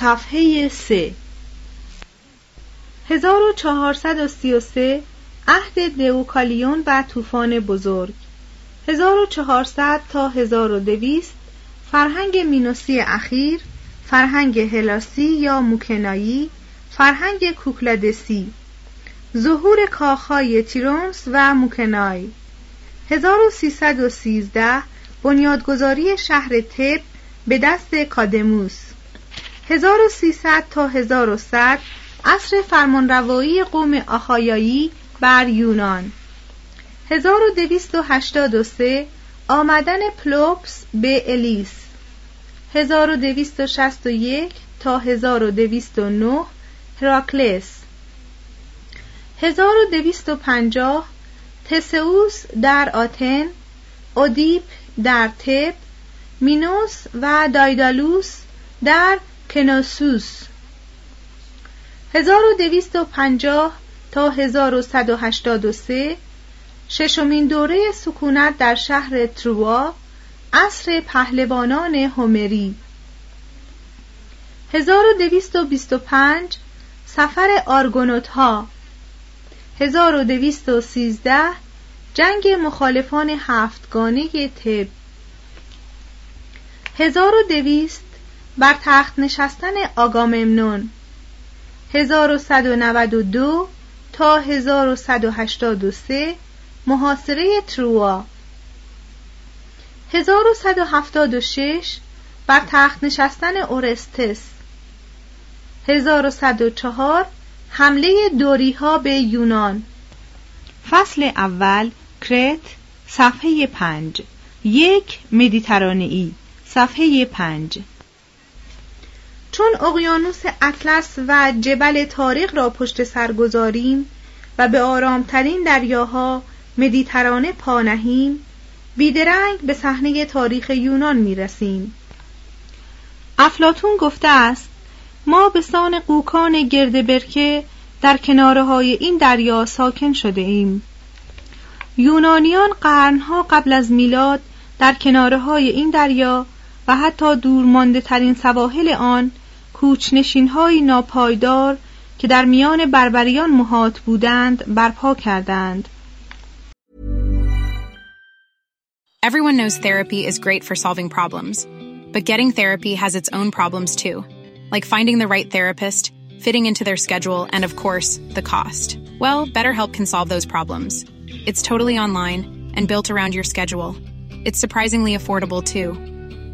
صفحه 3 1433 عهد دئوکالیون و طوفان بزرگ. 1400 تا 1200 فرهنگ مینوسی اخیر فرهنگ هلاسی یا موکنایی فرهنگ کوکلادسی. ظهور کاخهای تیرونس و موکنای. 1313 بنیادگذاری شهر تب به دست کادموس. 1300 تا 1100 عصر فرمانروایی قوم آخایایی بر یونان. 1283 آمدن پلوپس به الیس. 1261 تا 1209 هراکلس. 1250 تسئوس در آتن اودیپ در تب مینوس و دایدالوس در کناسوس. 1250 تا 1183 ششمین دوره سکونت در شهر تروا عصر پهلوانان هومری. 1225 سفر آرگونوت ها 1213 جنگ مخالفان هفتگانه تب 1200 بر تخت نشستن آگاممنون 1192 تا 1183 محاصره تروا. 1176 بر تخت نشستن اورستس. 1104 حمله دوری ها به یونان. فصل اول کرت صفحه 5 یک مدیترانه‌ای صفحه 5 چون اقیانوس اطلس و جبل تاریخ را پشت سر گذاریم و به آرامترین دریاها مدیترانه پانهیم بیدرنگ به صحنه تاریخ یونان می رسیم. افلاتون گفته است ما به سان قوکان گرد برکه در کناره های این دریا ساکن شده ایم. یونانیان قرنها قبل از میلاد در کناره های این دریا و حتی دورمانده ترین سواحل آن کوچنشین های ناپایدار که در میان بربریان محاط بودند برپا کردند. Everyone knows therapy is great for solving problems, but getting therapy has its own problems too, like finding the right therapist, fitting into their schedule, and of course, the cost. Well, BetterHelp can solve those problems. It's totally online and built around your schedule. It's surprisingly affordable too.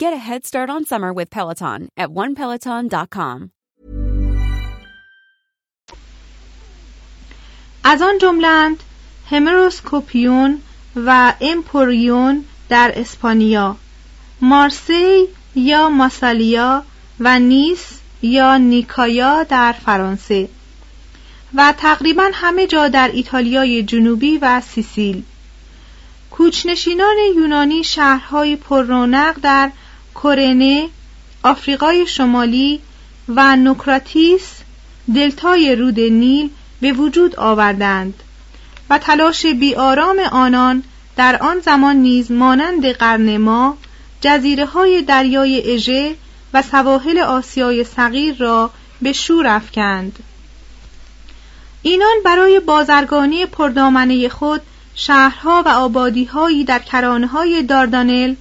Get a head start on summer with Peloton at onepeloton.com. از آن جملند همروسکوپیون و امپوریون در اسپانیا. مارسی یا ماسالیا و نیس یا نیکایا در فرانسه. و تقریبا همه جا در ایتالیای جنوبی و سیسیل. کوچنشینان یونانی شهرهای پررونق در کورنه آفریقای شمالی و نوکراتیس دلتای رود نیل به وجود آوردند و تلاش بیآرام آنان در آن زمان نیز مانند قرن ما جزیره های دریای اژه و سواحل آسیای صغیر را به شور افکند. اینان برای بازرگانی پردامنه خود شهرها و آبادیهایی در کرانهای داردانل،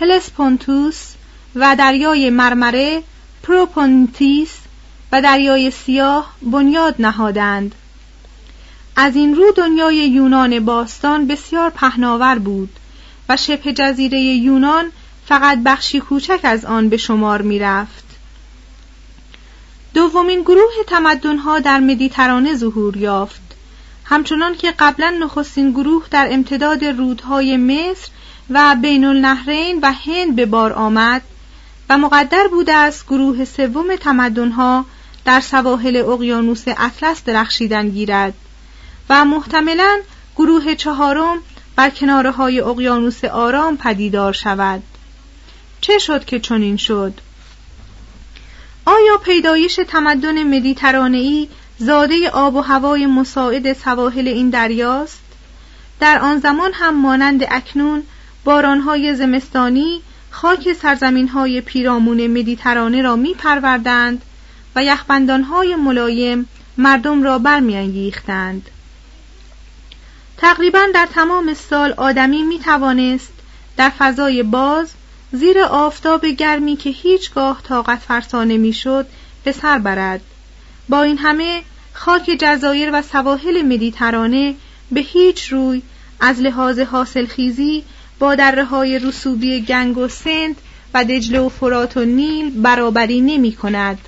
هلسپونتوس و دریای مرمره، پروپونتیس و دریای سیاه بنیاد نهادند. از این رو دنیای یونان باستان بسیار پهناور بود و شبه جزیره یونان فقط بخشی کوچک از آن به شمار می رفت. دومین گروه تمدنها در مدیترانه ظهور یافت همچنان که قبلا نخستین گروه در امتداد رودهای مصر و بین النهرین و هند به بار آمد و مقدر بوده است گروه سوم تمدنها در سواحل اقیانوس اطلس درخشیدن گیرد و محتملا گروه چهارم بر کناره های اقیانوس آرام پدیدار شود. چه شد که چنین شد؟ آیا پیدایش تمدن مدیترانه‌ای زاده آب و هوای مساعد سواحل این دریاست؟ در آن زمان هم مانند اکنون بارانهای زمستانی خاک سرزمینهای پیرامون مدیترانه را می پروردند و یخبندانهای ملایم مردم را برمیانگیختند. تقریبا در تمام سال آدمی می توانست در فضای باز زیر آفتاب گرمی که هیچگاه طاقت فرسانه می‌شد به سر برد. با این همه خاک جزایر و سواحل مدیترانه به هیچ روی از لحاظ حاصلخیزی با دره های رسوبی گنگ و سند و دجله و فرات و نیل برابری نمی کند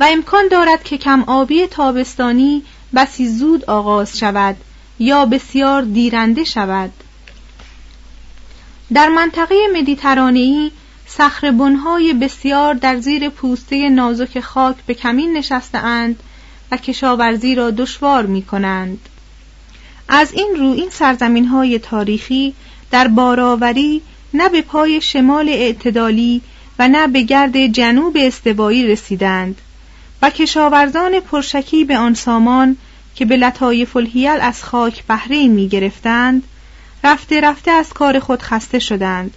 و امکان دارد که کم آبی تابستانی بسی زود آغاز شود یا بسیار دیرنده شود در منطقه مدیترانه‌ای صخره‌بن‌های بسیار در زیر پوسته نازک خاک به کمین نشسته اند و کشاورزی را دشوار می کنند. از این رو این سرزمین های تاریخی در باراوری نه به پای شمال اعتدالی و نه به گرد جنوب استوایی رسیدند و کشاورزان پرشکی به آن سامان که به لطایف الهیل از خاک بهره می گرفتند رفته رفته از کار خود خسته شدند.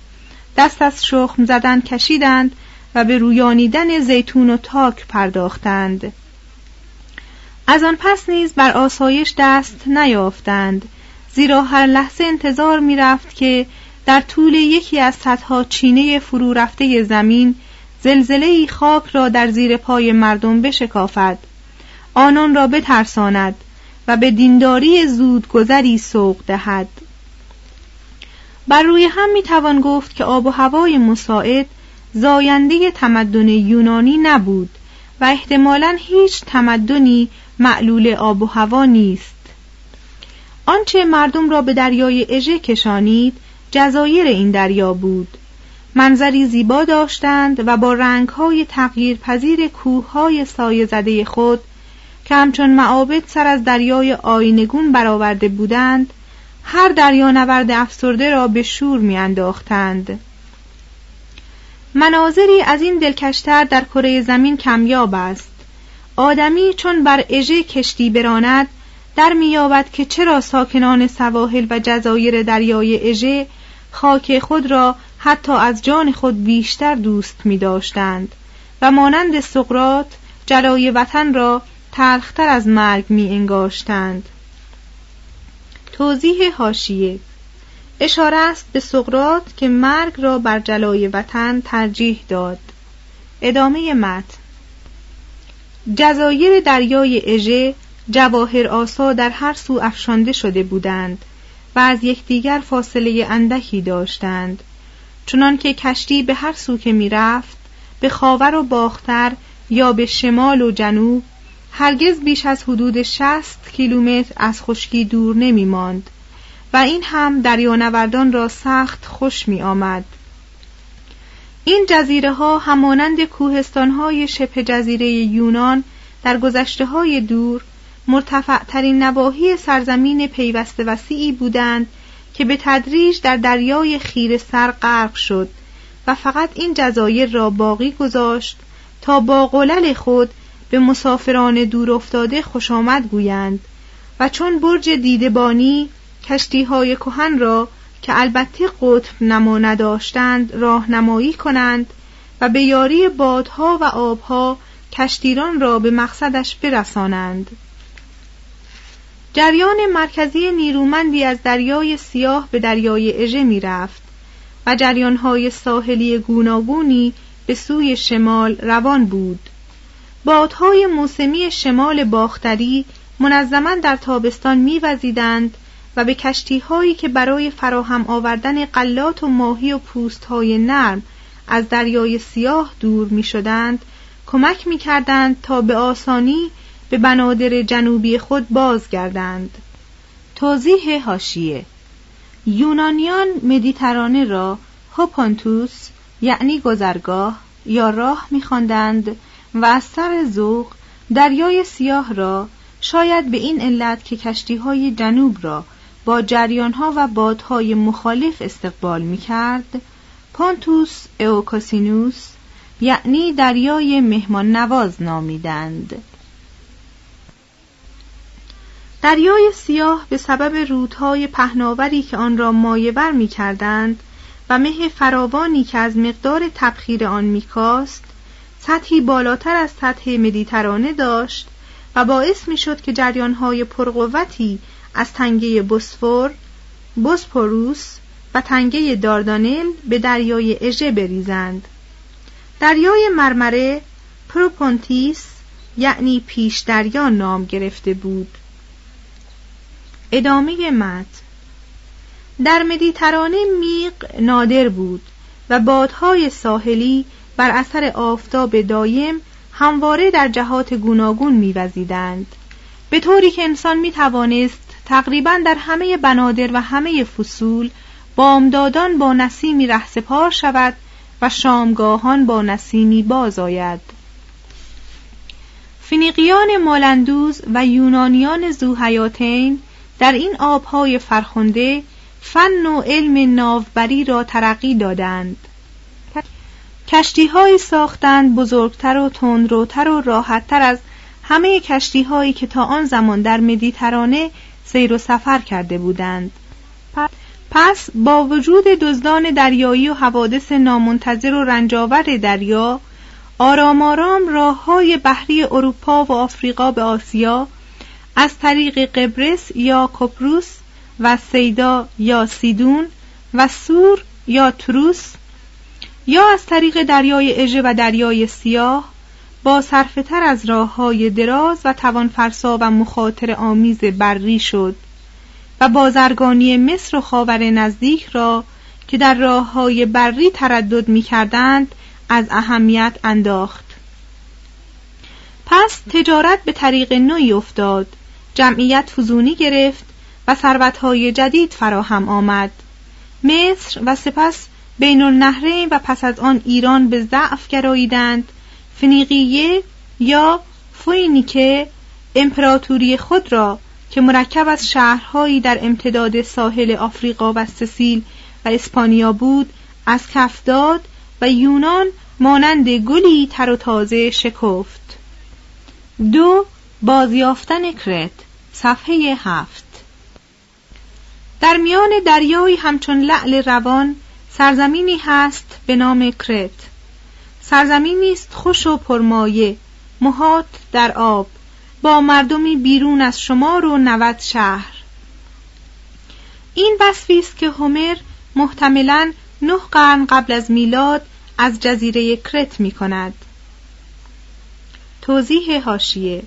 دست از شخم زدن کشیدند و به رویانیدن زیتون و تاک پرداختند. از آن پس نیز بر آسایش دست نیافتند. زیرا هر لحظه انتظار می رفت که در طول یکی از صدها چینه فرو رفته زمین زلزله خاک را در زیر پای مردم بشکافد. آنان را بترساند و به دینداری زود گذری سوق دهد. بر روی هم می توان گفت که آب و هوای مساعد زاینده تمدن یونانی نبود و احتمالا هیچ تمدنی معلول آب و هوا نیست. آنچه مردم را به دریای اژه کشانید جزایر این دریا بود. منظری زیبا داشتند و با رنگهای تغییر پذیر کوههای سایه زده خود که همچون معابد سر از دریای آینگون برآورده بودند هر دریانورد افسرده را به شور میانداختند. مناظری از این دلکشتر در کره زمین کمیاب است. آدمی چون بر اژه کشتی براند در مییابد که چرا ساکنان سواحل و جزایر دریای اژه خاک خود را حتی از جان خود بیشتر دوست می داشتند و مانند سقرات جلای وطن را تلختر از مرگ می انگاشتند توضیح هاشیه اشاره است به سقرات که مرگ را بر جلای وطن ترجیح داد. ادامه متن جزایر دریای اژه جواهر آسا در هر سو افشانده شده بودند و از یکدیگر فاصله اندکی داشتند چنانکه کشتی به هر سو که می‌رفت به خاور و باختر یا به شمال و جنوب هرگز بیش از حدود 60 کیلومتر از خشکی دور نمی ماند و این هم دریانوردان را سخت خوش می آمد. این جزیره ها همانند کوهستان های شبه جزیره یونان در گذشته های دور مرتفع ترین نواحی سرزمین پیوسته وسیعی بودند که به تدریج در دریای خیر سر غرق شد و فقط این جزایر را باقی گذاشت تا با قلل خود به مسافران دور افتاده خوش آمد گویند و چون برج دیدبانی کشتی های کهن را که البته قطب نما نداشتند راهنمایی کنند و به یاری بادها و آبها کشتیران را به مقصدش برسانند. جریان مرکزی نیرومندی از دریای سیاه به دریای اژه می رفت و جریانهای ساحلی گوناگونی به سوی شمال روان بود. بادهای موسمی شمال باختری منظما در تابستان میوزیدند و به کشتی هایی که برای فراهم آوردن قلات و ماهی و پوست های نرم از دریای سیاه دور می شدند کمک می کردند تا به آسانی به بنادر جنوبی خود بازگردند. توضیح هاشیه یونانیان مدیترانه را هوپانتوس یعنی گذرگاه یا راه میخواندند و از سر دریای سیاه را شاید به این علت که کشتی های جنوب را با جریان ها و بادهای مخالف استقبال می کرد پانتوس اوکاسینوس یعنی دریای مهمان نواز نامیدند. دریای سیاه به سبب رودهای پهناوری که آن را مایور می کردند و مه فراوانی که از مقدار تبخیر آن میکاست سطحی بالاتر از سطح مدیترانه داشت و باعث می‌شد که جریانهای پرقوتی از تنگه بوسفور، بوسپوروس و تنگه داردانل به دریای اژه بریزند. دریای مرمره پروپونتیس یعنی پیش دریا نام گرفته بود. ادامه متن در مدیترانه میق نادر بود و بادهای ساحلی بر اثر آفتاب دایم همواره در جهات گوناگون میوزیدند به طوری که انسان می توانست تقریبا در همه بنادر و همه فصول بامدادان با نسیمی رهسپار شود و شامگاهان با نسیمی باز آید. فینیقیان مالندوز و یونانیان زوحیاتین در این آبهای فرخنده فن و علم ناوبری را ترقی دادند. کشتی های ساختند بزرگتر و تندروتر و راحتتر از همه کشتی هایی که تا آن زمان در مدیترانه سیر و سفر کرده بودند. پس با وجود دزدان دریایی و حوادث نامنتظر و رنجاور دریا آرام آرام راه های بحری اروپا و آفریقا به آسیا از طریق قبرس یا کپروس و سیدا یا سیدون و سور یا تروس یا از طریق دریای اژه و دریای سیاه با صرفتر از راه های دراز و توانفرسا و مخاطر آمیز بری شد و بازرگانی مصر و خاور نزدیک را که در راه های بری تردد می کردند از اهمیت انداخت. پس تجارت به طریق نوعی افتاد جمعیت فزونی گرفت و ثروتهای جدید فراهم آمد. مصر و سپس بین النهرین و پس از آن ایران به ضعف گراییدند فنیقیه یا فوینیکه امپراتوری خود را که مرکب از شهرهایی در امتداد ساحل آفریقا و سسیل و اسپانیا بود از کف داد و یونان مانند گلی تر و تازه شکفت. دو بازیافتن کرت. صفحه هفت. در میان دریایی همچون لعل روان سرزمینی هست به نام کرت. سرزمینی است خوش و پرمایه. محاط در آب. با مردمی بیرون از شمار و نود شهر. این وصفی است که هومر محتملا نه قرن قبل از میلاد از جزیره کرت می کند. توضیح هاشیه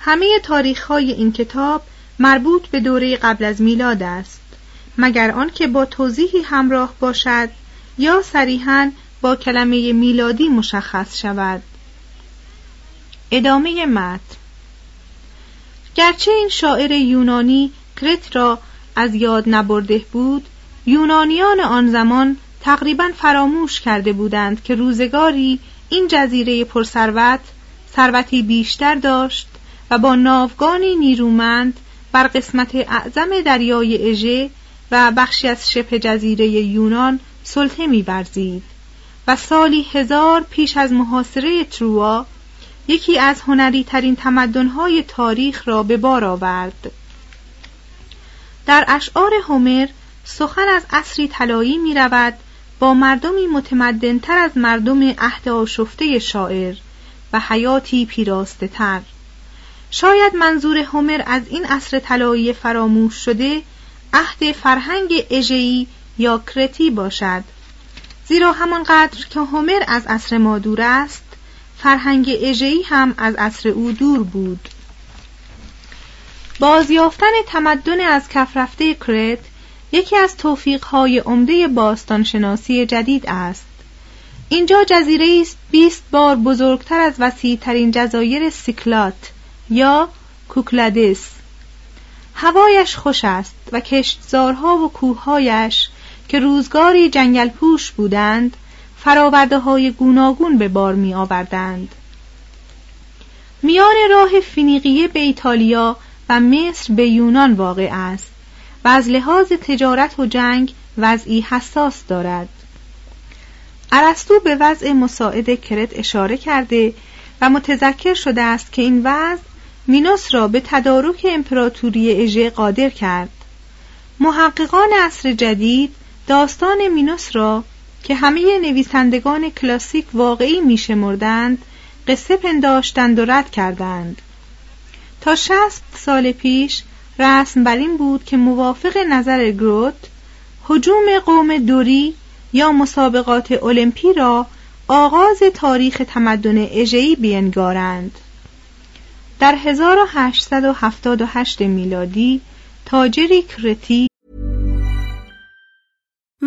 همه تاریخ های این کتاب مربوط به دوره قبل از میلاد است. مگر آنکه با توضیحی همراه باشد یا صریحا با کلمه میلادی مشخص شود. ادامه متن. گرچه این شاعر یونانی کرت را از یاد نبرده بود یونانیان آن زمان تقریبا فراموش کرده بودند که روزگاری این جزیره پرثروت ثروتی بیشتر داشت و با ناوگانی نیرومند بر قسمت اعظم دریای اژه و بخشی از شبه جزیره یونان سلطه می‌ورزید. و سالی هزار پیش از محاصره تروا یکی از هنری ترین تمدن‌های تاریخ را به بار آورد. در اشعار هومر سخن از عصری طلایی می رود با مردمی متمدنتر از مردم عهد آشفته شاعر و حیاتی پیراسته تر شاید منظور هومر از این عصر طلایی فراموش شده عهد فرهنگ اژه‌ای یا کرتی باشد. زیرا همانقدر که هومر از عصر ما دور است فرهنگ اژه‌ای هم از عصر او دور بود. بازیافتن تمدن از کف رفته کرت یکی از توفیقهای عمده باستانشناسی جدید است. اینجا جزیره است 20 بار بزرگتر از وسیعترین جزایر سیکلات یا کوکلادس. هوایش خوش است و کشتزارها و کوههایش که روزگاری جنگل پوش بودند فراورده های گوناگون به بار می آوردند. میان راه فینیقیه به ایتالیا و مصر به یونان واقع است و از لحاظ تجارت و جنگ وضعی حساس دارد. ارسطو به وضع مساعد کرت اشاره کرده و متذکر شده است که این وضع مینوس را به تدارک امپراتوری اژه قادر کرد. محققان عصر جدید داستان مینوس را که همه نویسندگان کلاسیک واقعی میشمردند قصه پنداشتند و رد کردند. تا شست سال پیش رسم بر این بود که موافق نظر گروت حجوم قوم دوری یا مسابقات المپی را آغاز تاریخ تمدن اژه‌ای بینگارند. در 1878 میلادی تاجری کرتی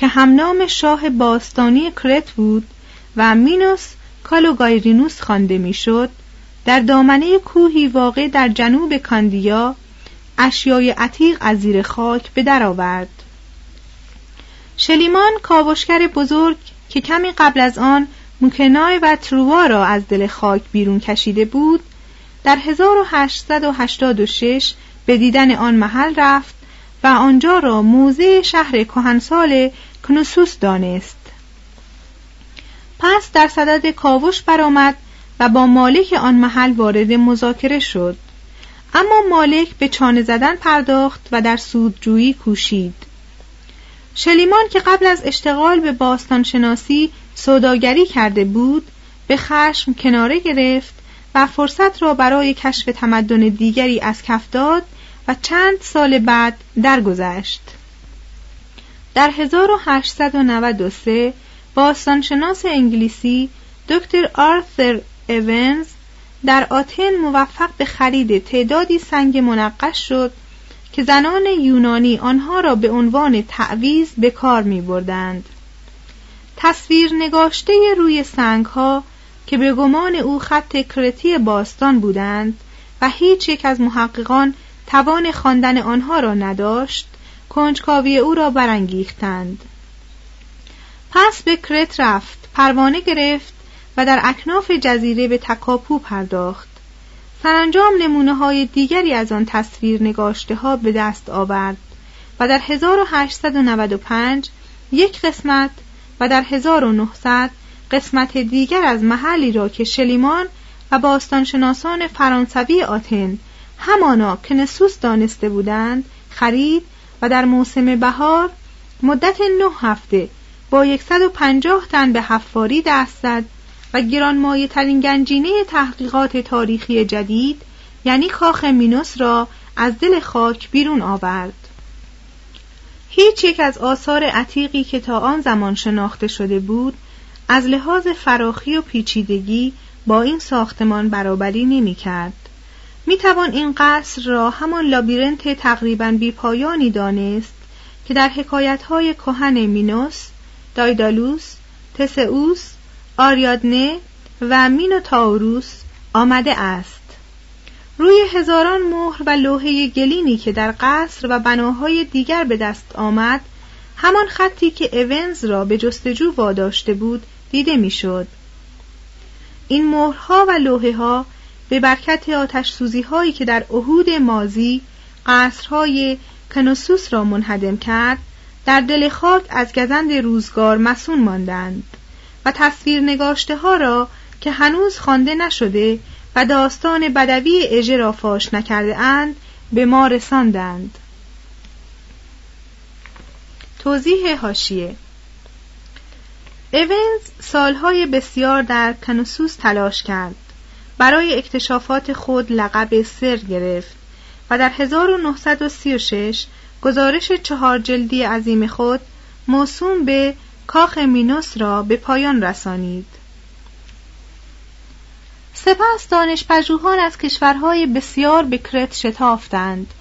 که همنام شاه باستانی کرت بود و مینوس کالوگایرینوس خوانده می‌شد در دامنه کوهی واقع در جنوب کاندیا اشیای عتیق از زیر خاک به در آورد. شلیمان کاوشگر بزرگ که کمی قبل از آن موکنای و تروا را از دل خاک بیرون کشیده بود در 1886 به دیدن آن محل رفت و آنجا را موزه شهر کهنسال کنوسوس دانست. پس در صدد کاوش برآمد و با مالک آن محل وارد مذاکره شد. اما مالک به چانه زدن پرداخت و در سودجویی کوشید. شلیمان که قبل از اشتغال به باستانشناسی سوداگری کرده بود به خشم کناره گرفت و فرصت را برای کشف تمدن دیگری از کف داد و چند سال بعد درگذشت. در 1893 باستانشناس انگلیسی دکتر آرثر ایونز در آتن موفق به خرید تعدادی سنگ منقش شد که زنان یونانی آنها را به عنوان تعویز به کار می بردند. تصویر نگاشته روی سنگ ها که به گمان او خط کرتی باستان بودند و هیچ یک از محققان توان خواندن آنها را نداشت کنجکاوی او را برانگیختند. پس به کرت رفت پروانه گرفت و در اکناف جزیره به تکاپو پرداخت. سرانجام نمونه های دیگری از آن تصویر نگاشته ها به دست آورد و در 1895 یک قسمت و در 1900 قسمت دیگر از محلی را که شلیمان و باستانشناسان فرانسوی آتن همانا که نسوس دانسته بودند خرید و در موسم بهار مدت نه هفته با 150 تن به حفاری دست زد و گرانمایه ترین گنجینه تحقیقات تاریخی جدید یعنی کاخ مینوس را از دل خاک بیرون آورد هیچ یک از آثار عتیقی که تا آن زمان شناخته شده بود از لحاظ فراخی و پیچیدگی با این ساختمان برابری نمی کرد. می توان این قصر را همان لابیرنت تقریبا بیپایانی دانست که در حکایت های کهن مینوس، دایدالوس، تسئوس، آریادنه و مینوتاوروس آمده است. روی هزاران مهر و لوحه گلینی که در قصر و بناهای دیگر به دست آمد همان خطی که اونز را به جستجو واداشته بود دیده می‌شد. این مهرها و لوحه ها به برکت آتش سوزی هایی که در عهود مازی قصرهای کنوسوس را منهدم کرد در دل خاک از گزند روزگار مسون ماندند و تصویر نگاشته ها را که هنوز خوانده نشده و داستان بدوی اژه را فاش نکرده اند به ما رساندند. توضیح هاشیه اونز سالهای بسیار در کنوسوس تلاش کرد. برای اکتشافات خود لقب سر گرفت و در 1936 گزارش چهار جلدی عظیم خود موسوم به کاخ مینوس را به پایان رسانید. سپس دانش پژوهان از کشورهای بسیار به کرت شتافتند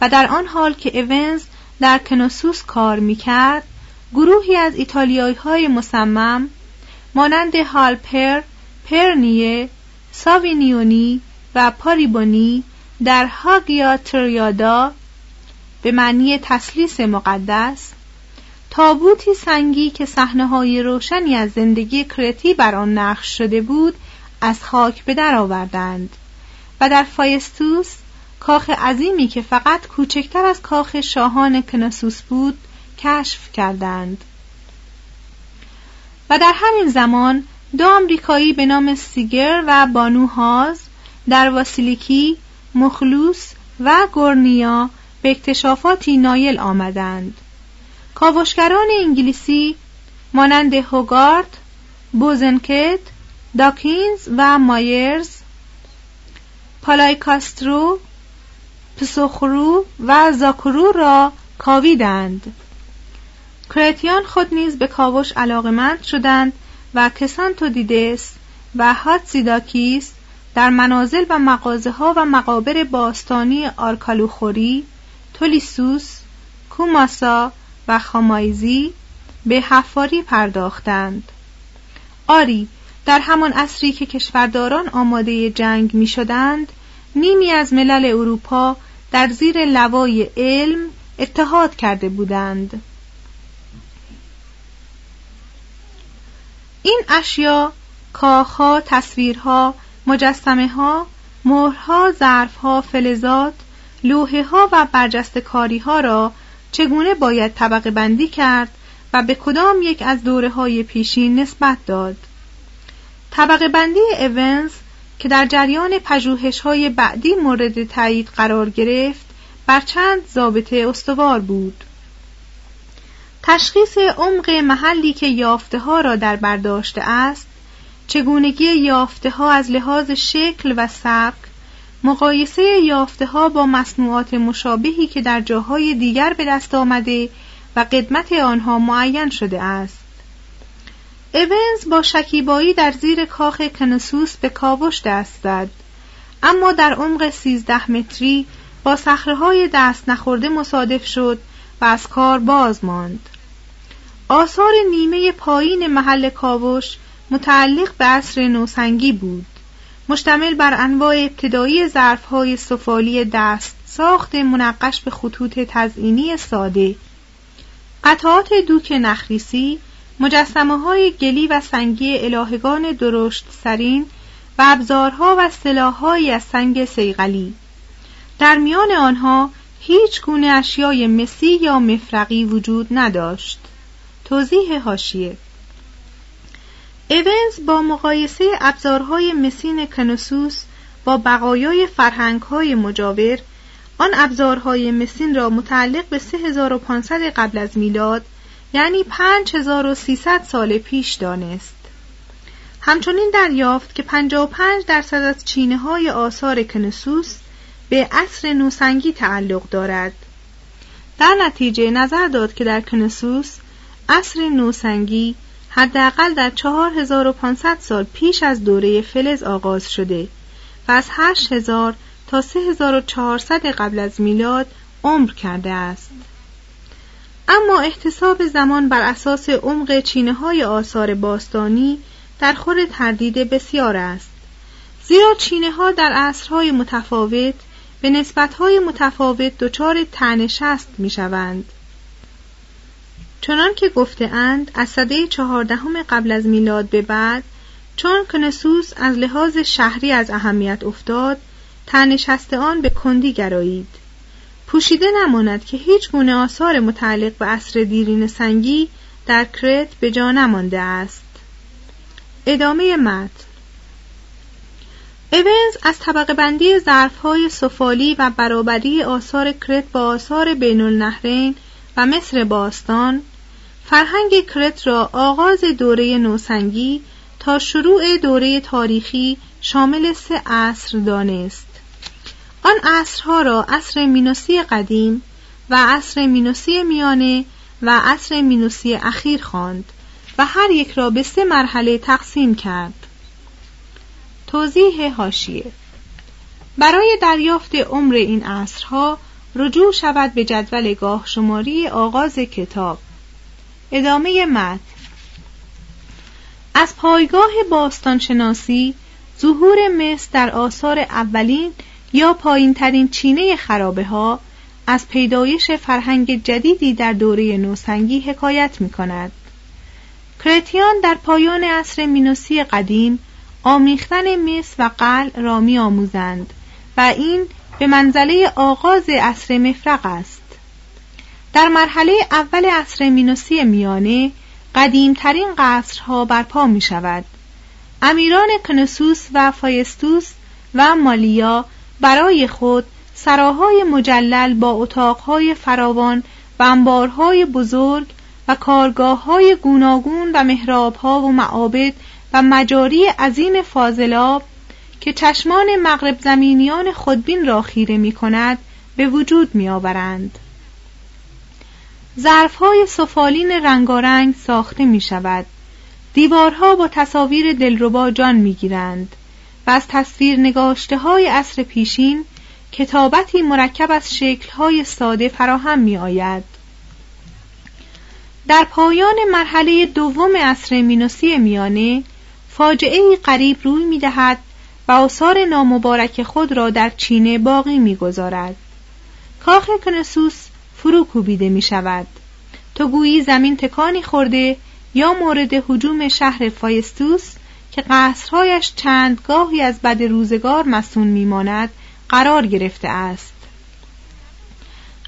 و در آن حال که اونز در کنوسوس کار می‌کرد گروهی از ایتالیایی های مصمم مانند هالپر، پرنیه، ساوینیونی و پاریبونی در هاگیا تریادا به معنی تسلیس مقدس تابوتی سنگی که صحنه های روشنی از زندگی کرتی بر آن نقش شده بود از خاک به در آوردند و در فایستوس کاخ عظیمی که فقط کوچکتر از کاخ شاهان کناسوس بود کشف کردند. و در همین زمان دو آمریکایی به نام سیگر و بانو هاز در واسیلیکی، مخلوس و گورنیا به اکتشافاتی نایل آمدند. کاوشگران انگلیسی مانند هوگارد، بوزنکت، داکینز و مایرز پالایکاسترو، پسوخرو و زاکرو را کاویدند. کرتیان خود نیز به کاوش علاقمند شدند و کسانتو دیدس و هاتزیداکیس در منازل و مغازه ها و مقابر باستانی آرکالوخوری، تولیسوس، کوماسا و خامایزی به حفاری پرداختند. آری در همان عصری که کشورداران آماده جنگ می شدند، نیمی از ملل اروپا در زیر لوای علم اتحاد کرده بودند. این اشیا کاخها تصویرها مجسمه ها مهرها ظرفها فلزات لوحه ها و برجست کاری ها را چگونه باید طبقه بندی کرد و به کدام یک از دوره های پیشین نسبت داد؟ طبقه بندی اونز که در جریان پژوهش های بعدی مورد تایید قرار گرفت بر چند ضابطه استوار بود. تشخیص عمق محلی که یافته ها را در برداشته است چگونگی یافته ها از لحاظ شکل و سبک مقایسه یافته ها با مصنوعات مشابهی که در جاهای دیگر به دست آمده و قدمت آنها معین شده است. ایونز با شکیبایی در زیر کاخ کنسوس به کاوش دست زد اما در عمق سیزده متری با های دست نخورده مصادف شد و از کار باز ماند. آثار نیمه پایین محل کاوش متعلق به عصر نوسنگی بود. مشتمل بر انواع ابتدایی ظرفهای سفالی دست ساخت منقش به خطوط تزئینی ساده. قطعات دوک نخریسی مجسمه های گلی و سنگی الهگان درشت سرین و ابزارها و سلاحهایی از سنگ سیغلی در میان آنها هیچ گونه اشیای مسی یا مفرقی وجود نداشت. توضیح هاشیه ایونز با مقایسه ابزارهای مسین کنوسوس با بقایای فرهنگهای مجاور آن ابزارهای مسین را متعلق به 3500 قبل از میلاد یعنی 5300 سال پیش دانست. همچنین دریافت که 55 درصد از چینه های آثار کنسوس به عصر نوسنگی تعلق دارد. در نتیجه نظر داد که در کنسوس عصر نوسنگی حداقل در 4500 سال پیش از دوره فلز آغاز شده و از 8000 تا 3400 قبل از میلاد عمر کرده است. اما احتساب زمان بر اساس عمق چینه های آثار باستانی در خور تردید بسیار است. زیرا چینه ها در عصرهای متفاوت به نسبتهای متفاوت دچار تنشست می شوند چنان که گفته اند از سده چهاردهم قبل از میلاد به بعد چون کنسوس از لحاظ شهری از اهمیت افتاد تنشست آن به کندی گرایید. پوشیده نماند که هیچ گونه آثار متعلق به عصر دیرین سنگی در کرت به جا نمانده است. ادامه متن. ایونز از طبقه بندی ظرف های سفالی و برابری آثار کرت با آثار بین النهرین و مصر باستان فرهنگ کرت را آغاز دوره نوسنگی تا شروع دوره تاریخی شامل سه عصر دانست. آن عصرها را عصر مینوسی قدیم و عصر مینوسی میانه و عصر مینوسی اخیر خواند و هر یک را به سه مرحله تقسیم کرد. توضیح هاشیه برای دریافت عمر این عصرها رجوع شود به جدول گاه شماری آغاز کتاب. ادامه متن از پایگاه باستانشناسی ظهور مصر در آثار اولین یا پایین ترین چینه خرابه ها از پیدایش فرهنگ جدیدی در دوره نوسنگی حکایت می کند. کرتیان در پایان عصر مینوسی قدیم آمیختن مس و قل را می آموزند و این به منزله آغاز عصر مفرق است. در مرحله اول عصر مینوسی میانه قدیمترین قصرها برپا می شود. امیران کنسوس و فایستوس و مالیا برای خود سراهای مجلل با اتاقهای فراوان و انبارهای بزرگ و کارگاه گوناگون و محرابها و معابد و مجاری عظیم فاضلاب که چشمان مغرب زمینیان خودبین را خیره می کند به وجود می آورند. ظرفهای سفالین رنگارنگ ساخته می شود. دیوارها با تصاویر دلربا جان می گیرند. و از تصویر نگاشته های عصر پیشین کتابتی مرکب از شکلهای ساده فراهم می آید. در پایان مرحله دوم عصر مینوسی میانه فاجعه قریب روی می دهد و آثار نامبارک خود را در چینه باقی می گذارد. کاخ کنسوس فرو کوبیده می شود. تو گویی زمین تکانی خورده یا مورد حجوم شهر فایستوس که قصرهایش چند گاهی از بد روزگار مسون میماند قرار گرفته است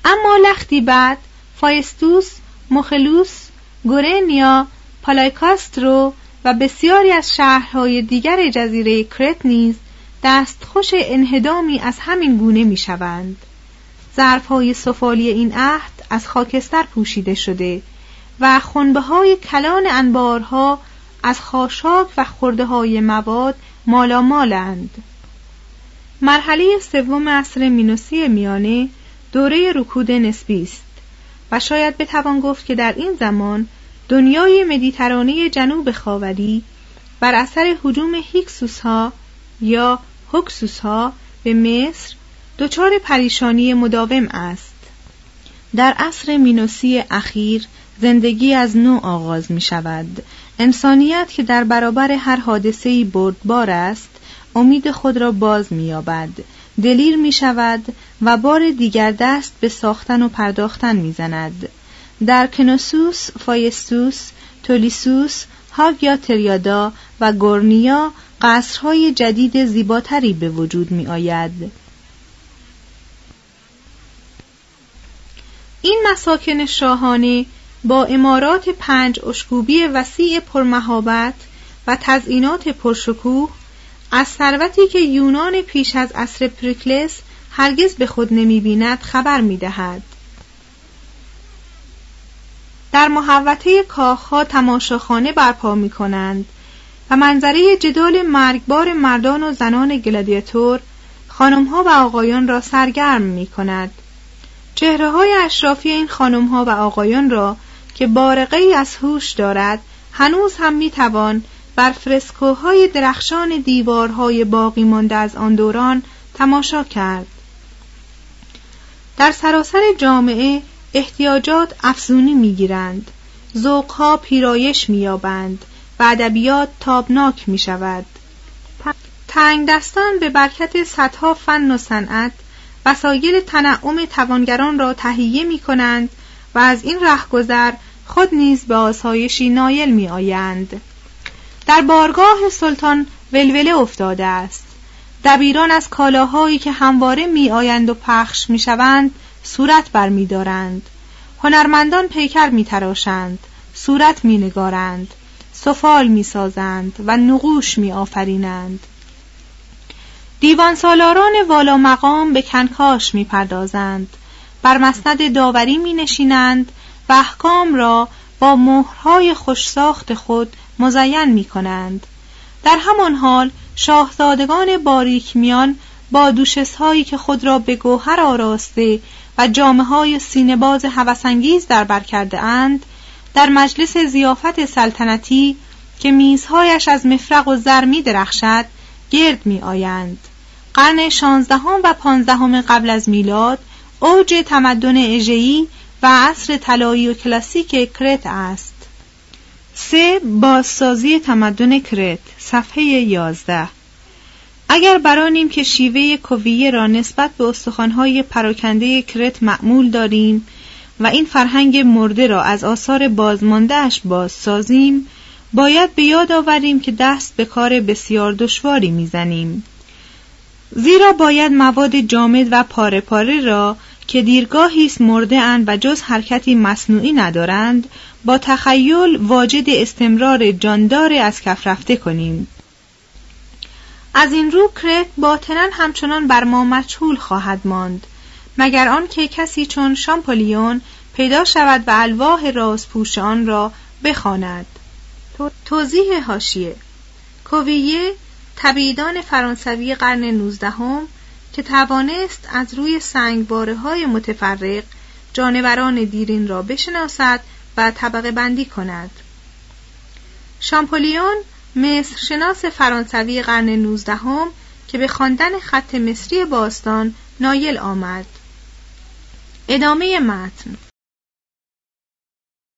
اما لختی بعد فایستوس، مخلوس، گورنیا، پالایکاسترو و بسیاری از شهرهای دیگر جزیره کرت نیز دستخوش انهدامی از همین گونه می شوند. ظرفهای سفالی این عهد از خاکستر پوشیده شده و خنبه های کلان انبارها از خاشاک و خورده های مواد مالامالند. مرحله سوم عصر مینوسی میانه دوره رکود نسبی است و شاید بتوان گفت که در این زمان دنیای مدیترانه جنوب خاوری بر اثر حجوم هیکسوس ها یا هوکسوس ها به مصر دچار پریشانی مداوم است در عصر مینوسی اخیر زندگی از نو آغاز می شود انسانیت که در برابر هر حادثه‌ای بردبار است امید خود را باز می‌یابد دلیر می شود و بار دیگر دست به ساختن و پرداختن می‌زند. در کنوسوس، فایستوس، تولیسوس، هاگیا تریادا و گورنیا قصرهای جدید زیباتری به وجود می آید. این مساکن شاهانه با امارات پنج اشکوبی وسیع پرمهابت و تزئینات پرشکوه از ثروتی که یونان پیش از عصر پریکلس هرگز به خود نمی بیند خبر می دهد. در محوطه کاخها تماشاخانه برپا می کنند و منظره جدال مرگبار مردان و زنان گلادیاتور خانمها و آقایان را سرگرم می کند. چهره های اشرافی این خانمها و آقایان را که بارقه ای از هوش دارد هنوز هم می توان بر فرسکوهای درخشان دیوارهای باقی مانده از آن دوران تماشا کرد در سراسر جامعه احتیاجات افزونی می‌گیرند ذوقها پیرایش مییابند و ادبیات تابناک می شود. تنگ دستان به برکت صدها فن و صنعت وسایل تنعم توانگران را تهیه می کنند و از این رهگذر خود نیز به آسایشی نایل می آیند. در بارگاه سلطان ولوله افتاده است دبیران از کالاهایی که همواره می آیند و پخش می شوند صورت بر می دارند. هنرمندان پیکر می تراشند صورت می نگارند سفال می سازند و نقوش می آفرینند دیوان سالاران والا مقام به کنکاش می پردازند بر مسند داوری می نشینند و احکام را با مهرهای خوشساخت خود مزین می کنند. در همان حال شاهزادگان باریک میان با دوشس هایی که خود را به گوهر آراسته و جامعه های سینباز هوسانگیز در بر کرده اند در مجلس زیافت سلطنتی که میزهایش از مفرق و زر می درخشد گرد می آیند. قرن شانزدهم و پانزدهم قبل از میلاد اوج تمدن اژه‌ای و عصر طلایی و کلاسیک کرت است. سه بازسازی تمدن کرت صفحه یازده اگر برانیم که شیوه کویه را نسبت به استخوانهای پراکنده کرت معمول داریم و این فرهنگ مرده را از آثار بازماندهش بازسازیم باید به یاد آوریم که دست به کار بسیار دشواری می‌زنیم. زیرا باید مواد جامد و پاره پاره را که دیرگاهی است مرده اند و جز حرکتی مصنوعی ندارند با تخیل واجد استمرار جاندار از کف رفته کنیم. از این رو کرت باطنا همچنان بر ما مجهول خواهد ماند مگر آنکه کسی چون شامپولیون پیدا شود و الواح رازپوش آن را بخواند. توضیح هاشیه کوویه تبییدان فرانسوی قرن نوزدهم که توانست از روی سنگباره های متفرق جانوران دیرین را بشناسد و طبقه بندی کند. شامپولیون مصر شناس فرانسوی قرن نوزدهم که به خواندن خط مصری باستان نایل آمد. ادامه متن.